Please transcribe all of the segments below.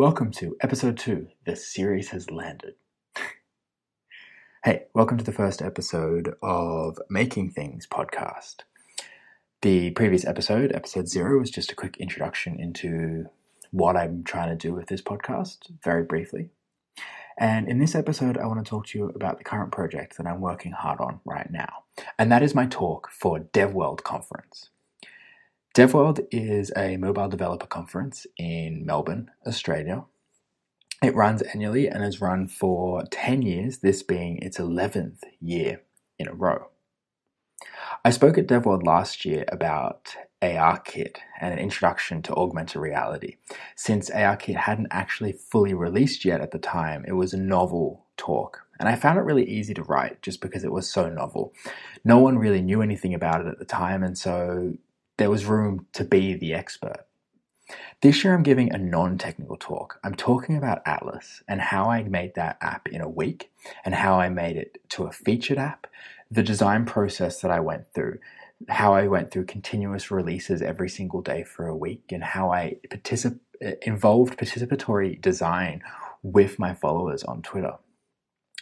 Welcome to episode two. The series has landed. hey, welcome to the first episode of Making Things podcast. The previous episode, episode zero, was just a quick introduction into what I'm trying to do with this podcast, very briefly. And in this episode, I want to talk to you about the current project that I'm working hard on right now. And that is my talk for DevWorld Conference. DevWorld is a mobile developer conference in Melbourne, Australia. It runs annually and has run for 10 years, this being its 11th year in a row. I spoke at DevWorld last year about ARKit and an introduction to augmented reality. Since ARKit hadn't actually fully released yet at the time, it was a novel talk. And I found it really easy to write just because it was so novel. No one really knew anything about it at the time, and so there was room to be the expert. This year, I'm giving a non technical talk. I'm talking about Atlas and how I made that app in a week and how I made it to a featured app, the design process that I went through, how I went through continuous releases every single day for a week, and how I particip- involved participatory design with my followers on Twitter.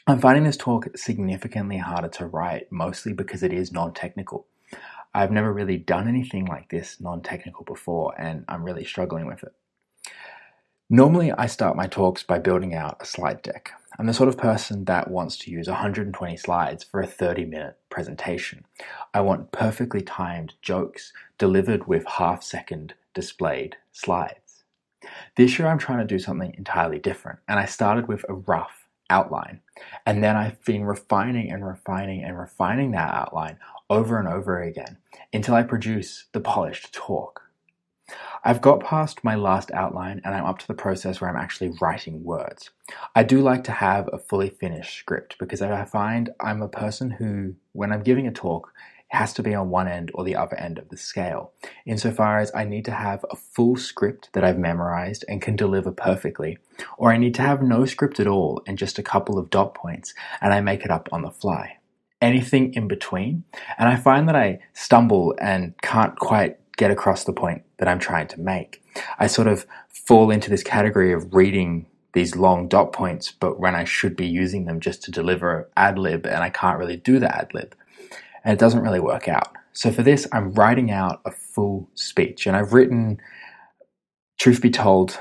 I'm finding this talk significantly harder to write, mostly because it is non technical. I've never really done anything like this non technical before, and I'm really struggling with it. Normally, I start my talks by building out a slide deck. I'm the sort of person that wants to use 120 slides for a 30 minute presentation. I want perfectly timed jokes delivered with half second displayed slides. This year, I'm trying to do something entirely different, and I started with a rough outline. And then I've been refining and refining and refining that outline over and over again until I produce the polished talk. I've got past my last outline and I'm up to the process where I'm actually writing words. I do like to have a fully finished script because I find I'm a person who, when I'm giving a talk, has to be on one end or the other end of the scale, insofar as I need to have a full script that I've memorized and can deliver perfectly, or I need to have no script at all and just a couple of dot points and I make it up on the fly anything in between. And I find that I stumble and can't quite get across the point that I'm trying to make. I sort of fall into this category of reading these long dot points, but when I should be using them just to deliver ad lib, and I can't really do the ad lib. And it doesn't really work out. So for this, I'm writing out a full speech, and I've written, truth be told,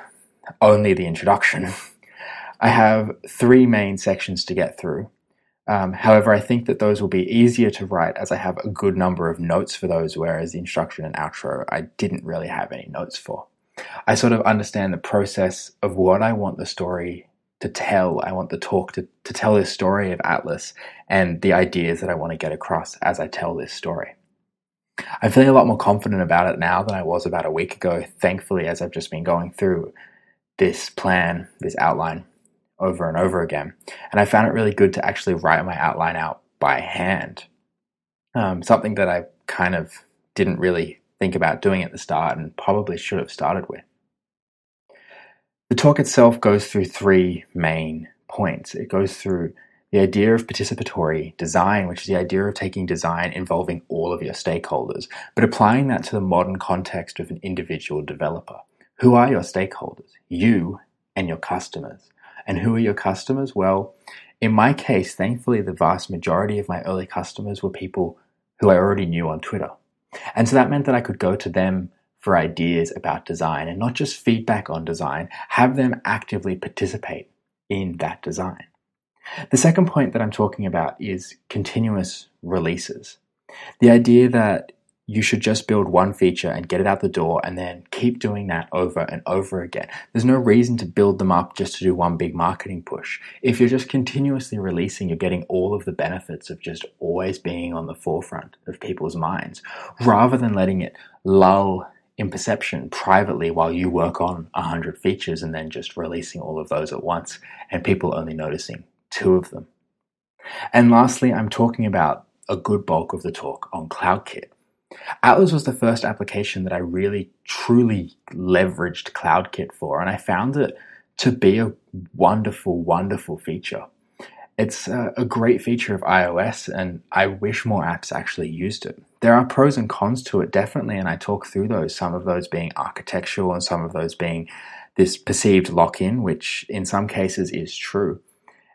only the introduction. I have three main sections to get through. Um, however, I think that those will be easier to write as I have a good number of notes for those, whereas the introduction and outro I didn't really have any notes for. I sort of understand the process of what I want the story to tell. I want the talk to, to tell this story of Atlas and the ideas that I want to get across as I tell this story. I'm feeling a lot more confident about it now than I was about a week ago, thankfully, as I've just been going through this plan, this outline over and over again. And I found it really good to actually write my outline out by hand. Um, something that I kind of didn't really think about doing at the start and probably should have started with. The talk itself goes through three main points. It goes through the idea of participatory design, which is the idea of taking design involving all of your stakeholders, but applying that to the modern context of an individual developer. Who are your stakeholders? You and your customers. And who are your customers? Well, in my case, thankfully, the vast majority of my early customers were people who I already knew on Twitter. And so that meant that I could go to them for ideas about design and not just feedback on design, have them actively participate in that design. The second point that I'm talking about is continuous releases. The idea that you should just build one feature and get it out the door and then keep doing that over and over again. There's no reason to build them up just to do one big marketing push. If you're just continuously releasing, you're getting all of the benefits of just always being on the forefront of people's minds rather than letting it lull in perception privately while you work on 100 features and then just releasing all of those at once and people only noticing two of them. And lastly, I'm talking about a good bulk of the talk on CloudKit. Atlas was the first application that I really truly leveraged CloudKit for, and I found it to be a wonderful, wonderful feature. It's a, great feature of iOS, and I wish more apps actually used it. There are pros and cons to it, definitely, and I talk through those, some of those being architectural and some of those being this perceived lock in, which in some cases is true.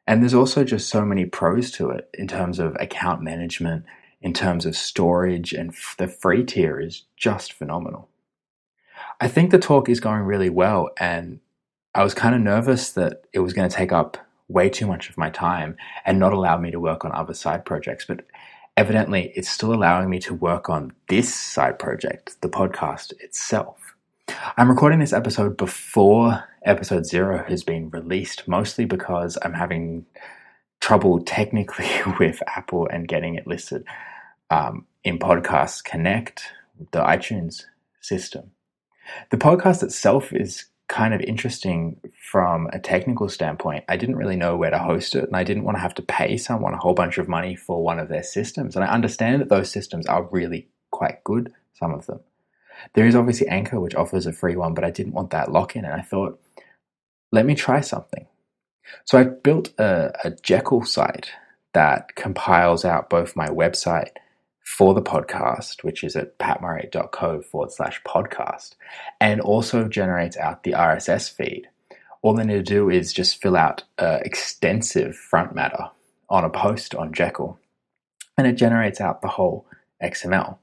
And there's also just so many pros to it in terms of account management, in terms of storage, and f- the free tier is just phenomenal. I think the talk is going really well, and I was kind of nervous that it was going to take up way too much of my time and not allow me to work on other side projects. But evidently, it's still allowing me to work on this side project, the podcast itself. I'm recording this episode before episode zero has been released, mostly because I'm having trouble technically with Apple and getting it listed um, in Podcast Connect, the iTunes system. The podcast itself is kind of interesting from a technical standpoint. I didn't really know where to host it, and I didn't want to have to pay someone a whole bunch of money for one of their systems. And I understand that those systems are really quite good, some of them. There is obviously Anchor, which offers a free one, but I didn't want that lock in, and I thought, let me try something. So I built a, a Jekyll site that compiles out both my website for the podcast, which is at patmurray.co forward slash podcast, and also generates out the RSS feed. All they need to do is just fill out uh, extensive front matter on a post on Jekyll, and it generates out the whole XML.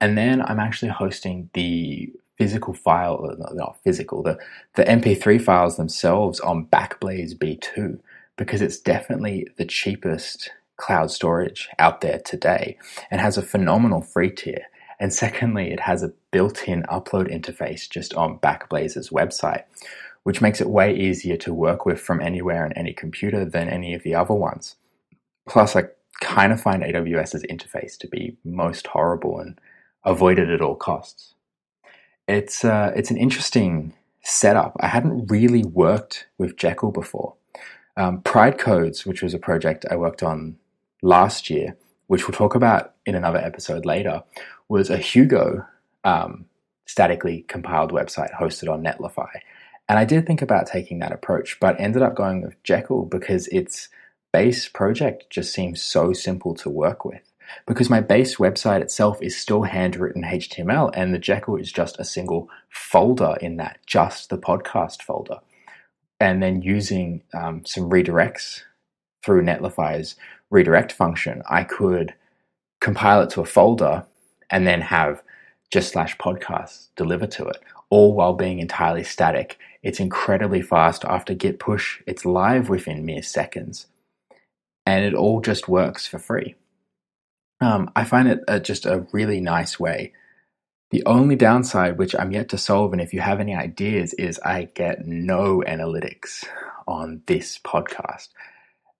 And then I'm actually hosting the physical file, not physical, the, the MP3 files themselves on Backblaze B2 because it's definitely the cheapest cloud storage out there today and has a phenomenal free tier. And secondly, it has a built in upload interface just on Backblaze's website, which makes it way easier to work with from anywhere on any computer than any of the other ones. Plus, I kind of find AWS's interface to be most horrible and avoided at all costs. It's, uh, it's an interesting setup. I hadn't really worked with Jekyll before. Um, Pride Codes, which was a project I worked on last year, which we'll talk about in another episode later, was a Hugo um, statically compiled website hosted on Netlify. And I did think about taking that approach, but ended up going with Jekyll because its base project just seems so simple to work with. Because my base website itself is still handwritten HTML, and the Jekyll is just a single folder in that, just the podcast folder. And then using um, some redirects through Netlify's redirect function, I could compile it to a folder and then have just slash podcast deliver to it, all while being entirely static. It's incredibly fast. After git push, it's live within mere seconds. And it all just works for free. Um, I find it a, just a really nice way. The only downside, which I'm yet to solve, and if you have any ideas, is I get no analytics on this podcast.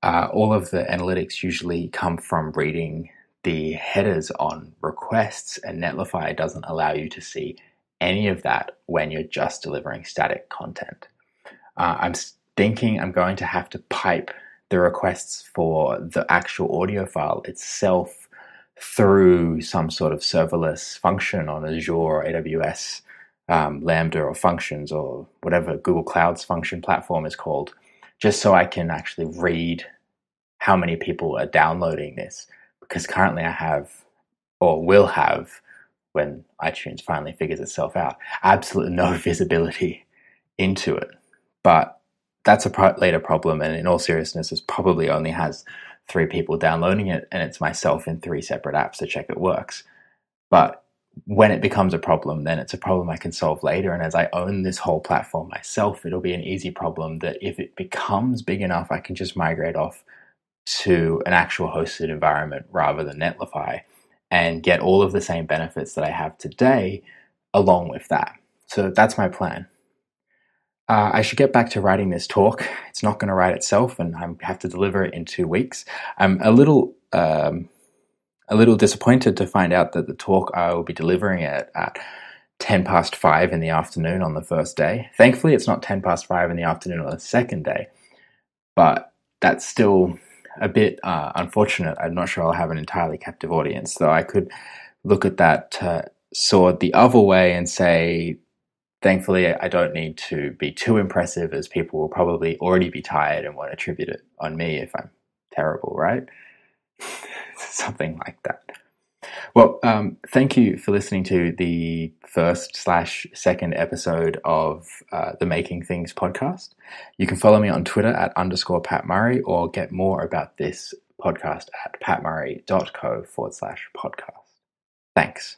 Uh, all of the analytics usually come from reading the headers on requests, and Netlify doesn't allow you to see any of that when you're just delivering static content. Uh, I'm thinking I'm going to have to pipe the requests for the actual audio file itself through some sort of serverless function on Azure or AWS, um, Lambda or functions or whatever Google Cloud's function platform is called, just so I can actually read how many people are downloading this because currently I have or will have when iTunes finally figures itself out absolutely no visibility into it. But that's a pro- later problem, and in all seriousness, it probably only has three people downloading it, and it's myself in three separate apps to check it works. But when it becomes a problem, then it's a problem I can solve later. And as I own this whole platform myself, it'll be an easy problem that if it becomes big enough, I can just migrate off to an actual hosted environment rather than Netlify and get all of the same benefits that I have today along with that. So that's my plan. Uh, I should get back to writing this talk. It's not going to write itself, and I have to deliver it in two weeks. I'm a little, um, a little disappointed to find out that the talk I will be delivering it at ten past five in the afternoon on the first day. Thankfully, it's not ten past five in the afternoon on the second day, but that's still a bit uh, unfortunate. I'm not sure I'll have an entirely captive audience, though I could look at that uh, sword the other way and say, thankfully, I don't need to be too impressive, as people will probably already be tired and won't attribute it on me if I'm terrible, right? Something like. Well, um, thank you for listening to the first slash second episode of uh, the Making Things podcast. You can follow me on Twitter at underscore Pat Murray or get more about this podcast at patmurray.co forward slash podcast. Thanks.